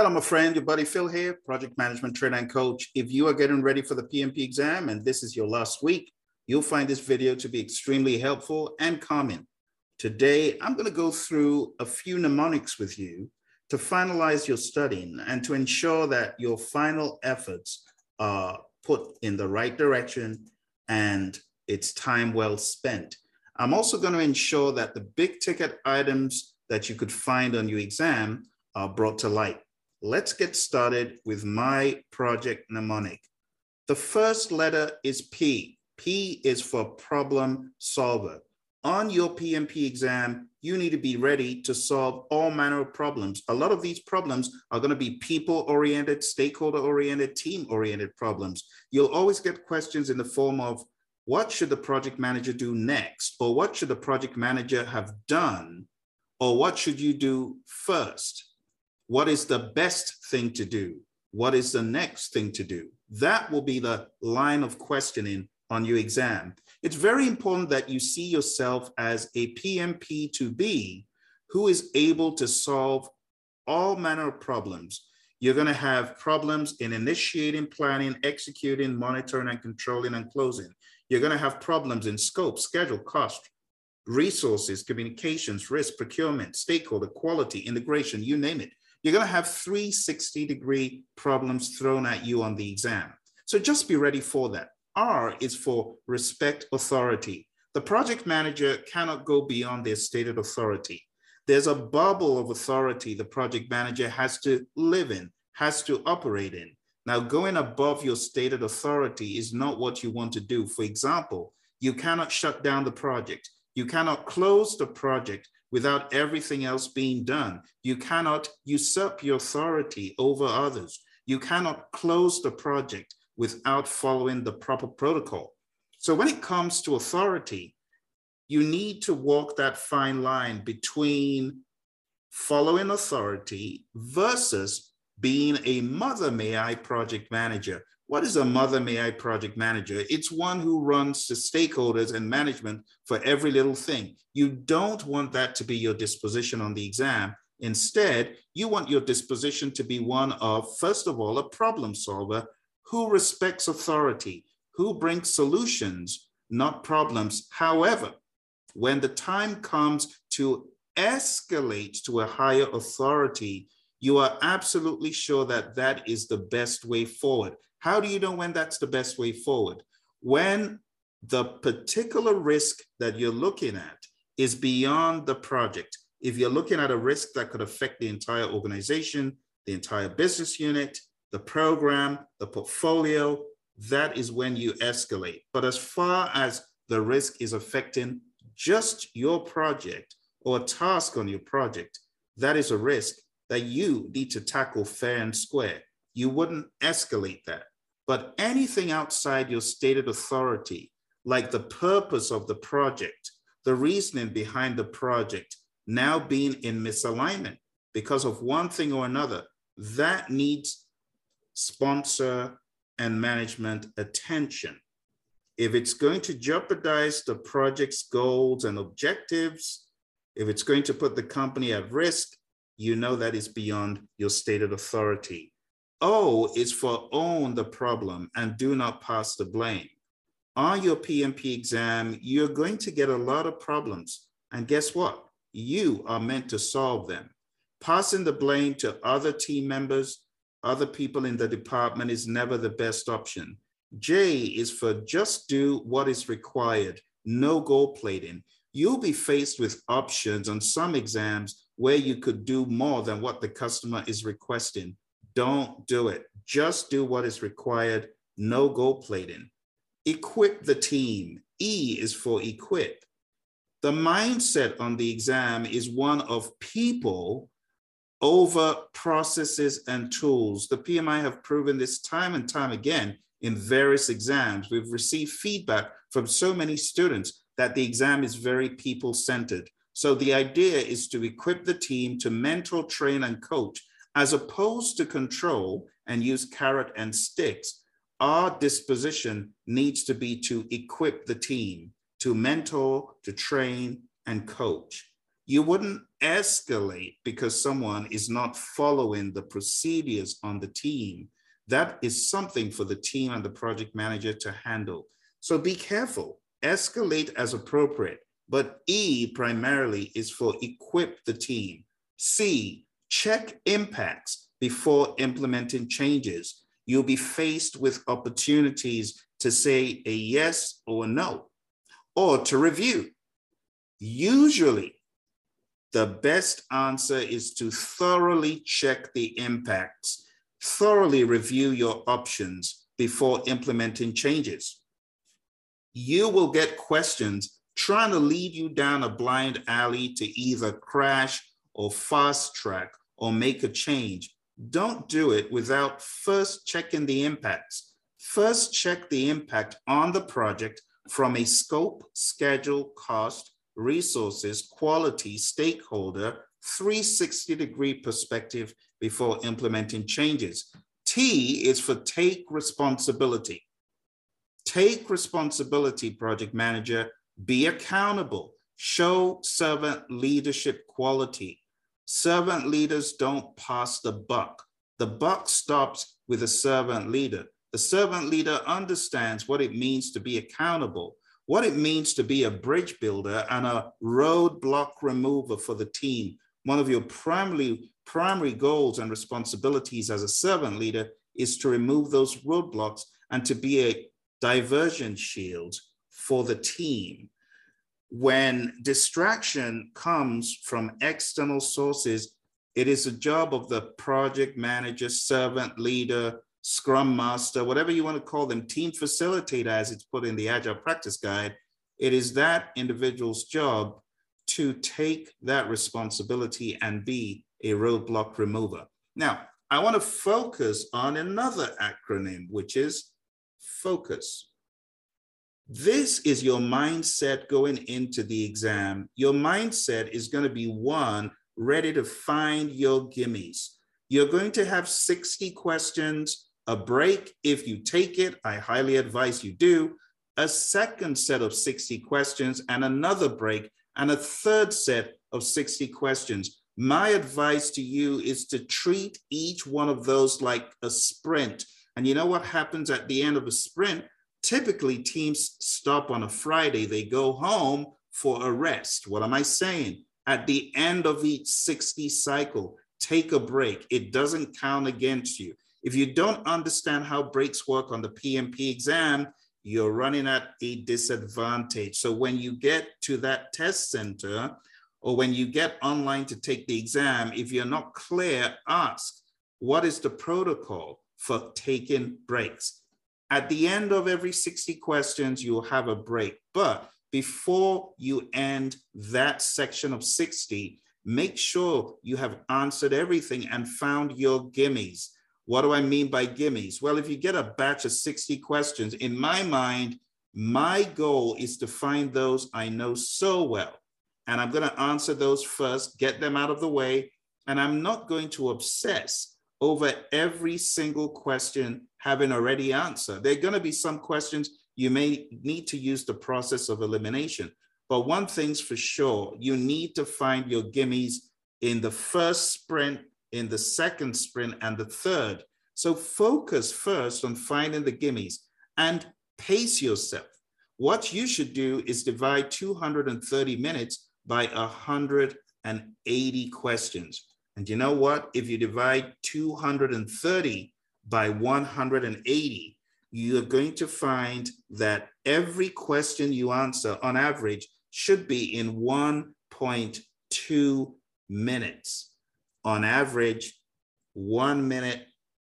Hello, my friend, your buddy Phil here, project management trainer and coach. If you are getting ready for the PMP exam and this is your last week, you'll find this video to be extremely helpful and calming. Today, I'm going to go through a few mnemonics with you to finalize your studying and to ensure that your final efforts are put in the right direction and it's time well spent. I'm also going to ensure that the big ticket items that you could find on your exam are brought to light let's get started with my project mnemonic. The first letter is P. P is for problem solver. On your PMP exam, you need to be ready to solve all manner of problems. A lot of these problems are going to be people-oriented, stakeholder-oriented, team-oriented problems. You'll always get questions in the form of, what should the project manager do next? Or what should the project manager have done? Or what should you do first? What is the best thing to do? What is the next thing to do? That will be the line of questioning on your exam. It's very important that you see yourself as a PMP to be who is able to solve all manner of problems. You're going to have problems in initiating, planning, executing, monitoring, and controlling and closing. You're going to have problems in scope, schedule, cost, resources, communications, risk, procurement, stakeholder, quality, integration, you name it you're going to have 360 degree problems thrown at you on the exam. So just be ready for that. R is for respect authority. The project manager cannot go beyond their stated authority. There's a bubble of authority the project manager has to live in, has to operate in. Now, going above your stated authority is not what you want to do. For example, you cannot shut down the project. You cannot close the project without everything else being done. You cannot usurp your authority over others. You cannot close the project without following the proper protocol. So when it comes to authority, you need to walk that fine line between following authority versus being a mother may I project manager what is a Mother May I project manager? It's one who runs the stakeholders and management for every little thing. You don't want that to be your disposition on the exam. Instead, you want your disposition to be one of, first of all, a problem solver who respects authority, who brings solutions, not problems. However, when the time comes to escalate to a higher authority, you are absolutely sure that that is the best way forward. How do you know when that's the best way forward? When the particular risk that you're looking at is beyond the project. If you're looking at a risk that could affect the entire organization, the entire business unit, the program, the portfolio, that is when you escalate. But as far as the risk is affecting just your project or a task on your project, that is a risk that you need to tackle fair and square. You wouldn't escalate that. But anything outside your stated authority, like the purpose of the project, the reasoning behind the project, now being in misalignment because of one thing or another, that needs sponsor and management attention. If it's going to jeopardize the project's goals and objectives, if it's going to put the company at risk, you know that is beyond your stated authority. Oh, o is for own the problem and do not pass the blame. On your PMP exam, you're going to get a lot of problems. And guess what? You are meant to solve them. Passing the blame to other team members, other people in the department is never the best option. J is for just do what is required, no gold plating. You'll be faced with options on some exams where you could do more than what the customer is requesting. Don't do it. Just do what is required. No gold plating. Equip the team. E is for equip. The mindset on the exam is one of people over processes and tools. The PMI have proven this time and time again in various exams. We've received feedback from so many students that the exam is very people centered. So the idea is to equip the team to mentor, train, and coach as opposed to control and use carrot and sticks, our disposition needs to be to equip the team, to mentor, to train, and coach. You wouldn't escalate because someone is not following the procedures on the team. That is something for the team and the project manager to handle. So be careful, escalate as appropriate. But E primarily is for equip the team. C, check impacts before implementing changes. You'll be faced with opportunities to say a yes or a no, or to review. Usually, the best answer is to thoroughly check the impacts, thoroughly review your options before implementing changes. You will get questions trying to lead you down a blind alley to either crash or fast track or make a change. Don't do it without first checking the impacts. First check the impact on the project from a scope, schedule, cost, resources, quality, stakeholder, 360 degree perspective before implementing changes. T is for take responsibility. Take responsibility, project manager. Be accountable. Show servant leadership quality. Servant leaders don't pass the buck. The buck stops with a servant leader. The servant leader understands what it means to be accountable, what it means to be a bridge builder and a roadblock remover for the team. One of your primary, primary goals and responsibilities as a servant leader is to remove those roadblocks and to be a diversion shield for the team. When distraction comes from external sources, it is a job of the project manager, servant leader, scrum master, whatever you want to call them, team facilitator, as it's put in the Agile Practice Guide, it is that individual's job to take that responsibility and be a roadblock remover. Now, I want to focus on another acronym, which is FOCUS. This is your mindset going into the exam. Your mindset is going to be one, ready to find your gimmies. You're going to have 60 questions a break, if you take it, I highly advise you do, a second set of 60 questions and another break and a third set of 60 questions. My advice to you is to treat each one of those like a sprint. And you know what happens at the end of a sprint? Typically, teams stop on a Friday, they go home for a rest. What am I saying? At the end of each 60 cycle, take a break. It doesn't count against you. If you don't understand how breaks work on the PMP exam, you're running at a disadvantage. So when you get to that test center or when you get online to take the exam, if you're not clear, ask, what is the protocol for taking breaks? At the end of every 60 questions, you'll have a break. But before you end that section of 60, make sure you have answered everything and found your gimmies. What do I mean by gimmies? Well, if you get a batch of 60 questions, in my mind, my goal is to find those I know so well. And I'm going to answer those first, get them out of the way. And I'm not going to obsess over every single question having already answered. There are going to be some questions you may need to use the process of elimination. But one thing's for sure, you need to find your gimmies in the first sprint in the second sprint and the third. So focus first on finding the gimmies and pace yourself. What you should do is divide 230 minutes by 180 questions. And you know what? If you divide 230 by 180, you're going to find that every question you answer on average should be in 1.2 minutes on average, one minute,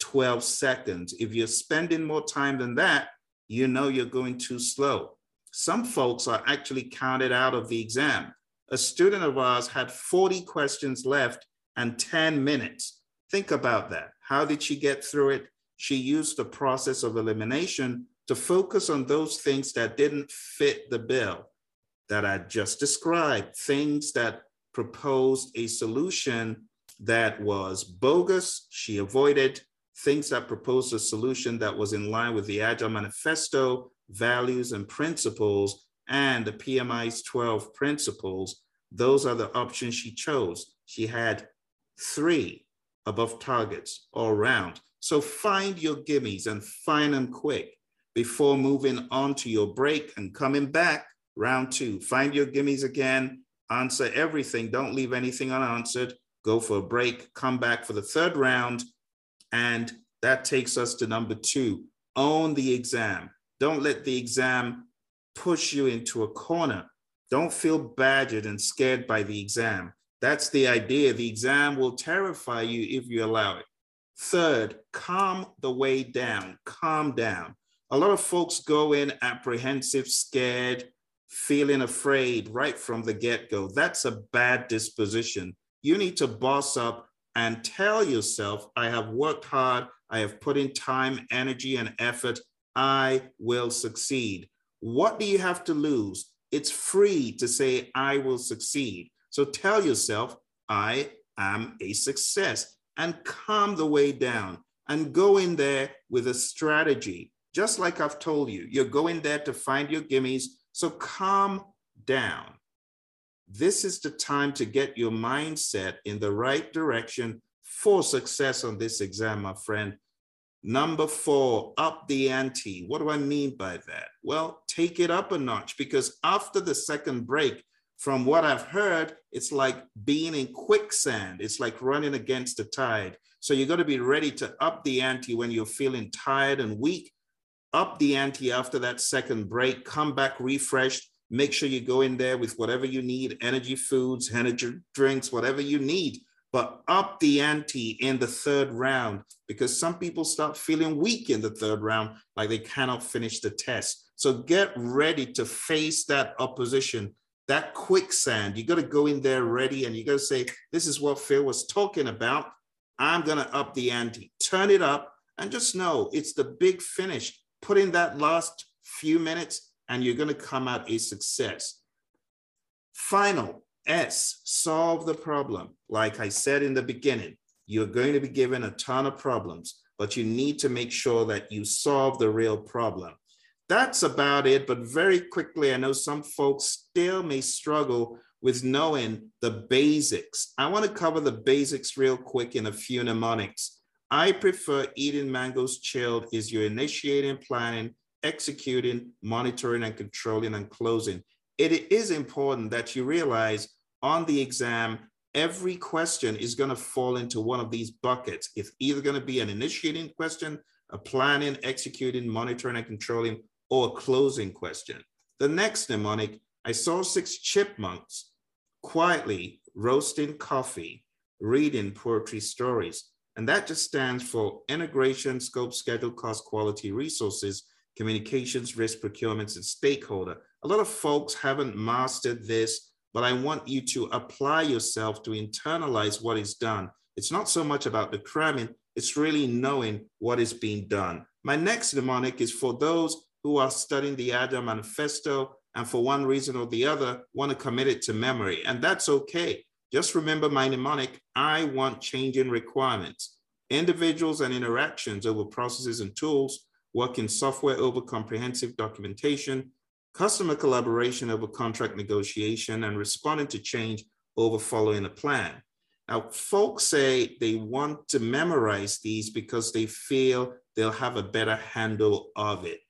12 seconds. If you're spending more time than that, you know you're going too slow. Some folks are actually counted out of the exam. A student of ours had 40 questions left and 10 minutes. Think about that. How did she get through it? She used the process of elimination to focus on those things that didn't fit the bill that I just described, things that proposed a solution that was bogus. She avoided things that proposed a solution that was in line with the Agile Manifesto, values and principles, and the PMI's 12 principles. Those are the options she chose. She had three above targets all around. So find your gimmies and find them quick before moving on to your break and coming back round two. Find your gimmies again, answer everything. Don't leave anything unanswered. Go for a break, come back for the third round. And that takes us to number two, own the exam. Don't let the exam push you into a corner. Don't feel badgered and scared by the exam. That's the idea. The exam will terrify you if you allow it. Third, calm the way down, calm down. A lot of folks go in apprehensive, scared, feeling afraid right from the get go. That's a bad disposition. You need to boss up and tell yourself, I have worked hard, I have put in time, energy, and effort. I will succeed. What do you have to lose? It's free to say, I will succeed. So tell yourself, I am a success and calm the way down and go in there with a strategy. Just like I've told you, you're going there to find your gimmies. So calm down. This is the time to get your mindset in the right direction for success on this exam, my friend. Number four, up the ante. What do I mean by that? Well, take it up a notch because after the second break, from what I've heard, it's like being in quicksand. It's like running against the tide. So you got to be ready to up the ante when you're feeling tired and weak. Up the ante after that second break, come back refreshed. Make sure you go in there with whatever you need energy foods, energy drinks, whatever you need. But up the ante in the third round because some people start feeling weak in the third round, like they cannot finish the test. So get ready to face that opposition that quicksand, you got to go in there ready and you got to say, This is what Phil was talking about. I'm going to up the ante, turn it up, and just know it's the big finish. Put in that last few minutes, and you're going to come out a success. Final S, solve the problem. Like I said in the beginning, you're going to be given a ton of problems, but you need to make sure that you solve the real problem that's about it. But very quickly, I know some folks still may struggle with knowing the basics. I want to cover the basics real quick in a few mnemonics. I prefer eating mangoes chilled is your initiating, planning, executing, monitoring, and controlling and closing. It is important that you realize on the exam, every question is going to fall into one of these buckets. It's either going to be an initiating question, a planning, executing, monitoring, and controlling, or a closing question. The next mnemonic, I saw six chipmunks quietly roasting coffee, reading poetry stories. And that just stands for integration, scope, schedule, cost, quality, resources, communications, risk, procurements, and stakeholder. A lot of folks haven't mastered this, but I want you to apply yourself to internalize what is done. It's not so much about the cramming, it's really knowing what is being done. My next mnemonic is for those who are studying the Agile Manifesto and for one reason or the other want to commit it to memory. And that's okay. Just remember my mnemonic I want changing requirements. Individuals and interactions over processes and tools, working software over comprehensive documentation, customer collaboration over contract negotiation, and responding to change over following a plan. Now, folks say they want to memorize these because they feel they'll have a better handle of it.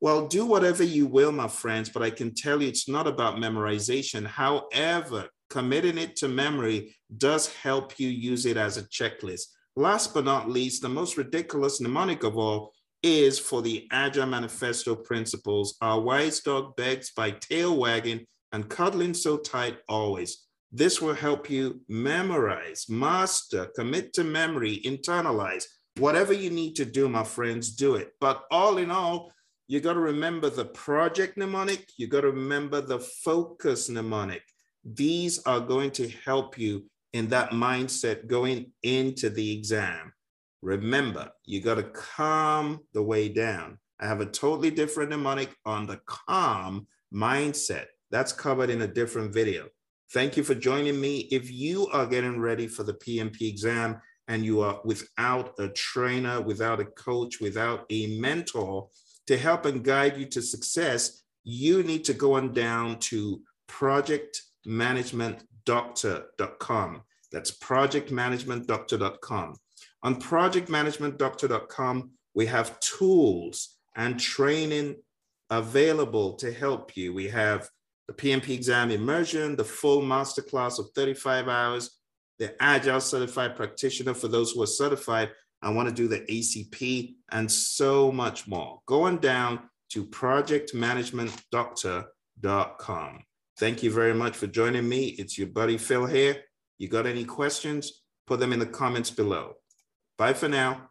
Well, do whatever you will, my friends, but I can tell you it's not about memorization. However, committing it to memory does help you use it as a checklist. Last but not least, the most ridiculous mnemonic of all is for the Agile Manifesto principles. Our wise dog begs by tail wagging and cuddling so tight always. This will help you memorize, master, commit to memory, internalize. Whatever you need to do, my friends, do it. But all in all, you got to remember the project mnemonic, you got to remember the focus mnemonic. These are going to help you in that mindset going into the exam. Remember, you got to calm the way down. I have a totally different mnemonic on the calm mindset. That's covered in a different video. Thank you for joining me. If you are getting ready for the PMP exam and you are without a trainer, without a coach, without a mentor, to help and guide you to success, you need to go on down to projectmanagementdoctor.com. That's projectmanagementdoctor.com. On projectmanagementdoctor.com, we have tools and training available to help you. We have the PMP exam immersion, the full masterclass of 35 hours, the Agile Certified Practitioner for those who are certified and want to do the ACP, and so much more. Go on down to projectmanagementdoctor.com. Thank you very much for joining me. It's your buddy Phil here. You got any questions? Put them in the comments below. Bye for now.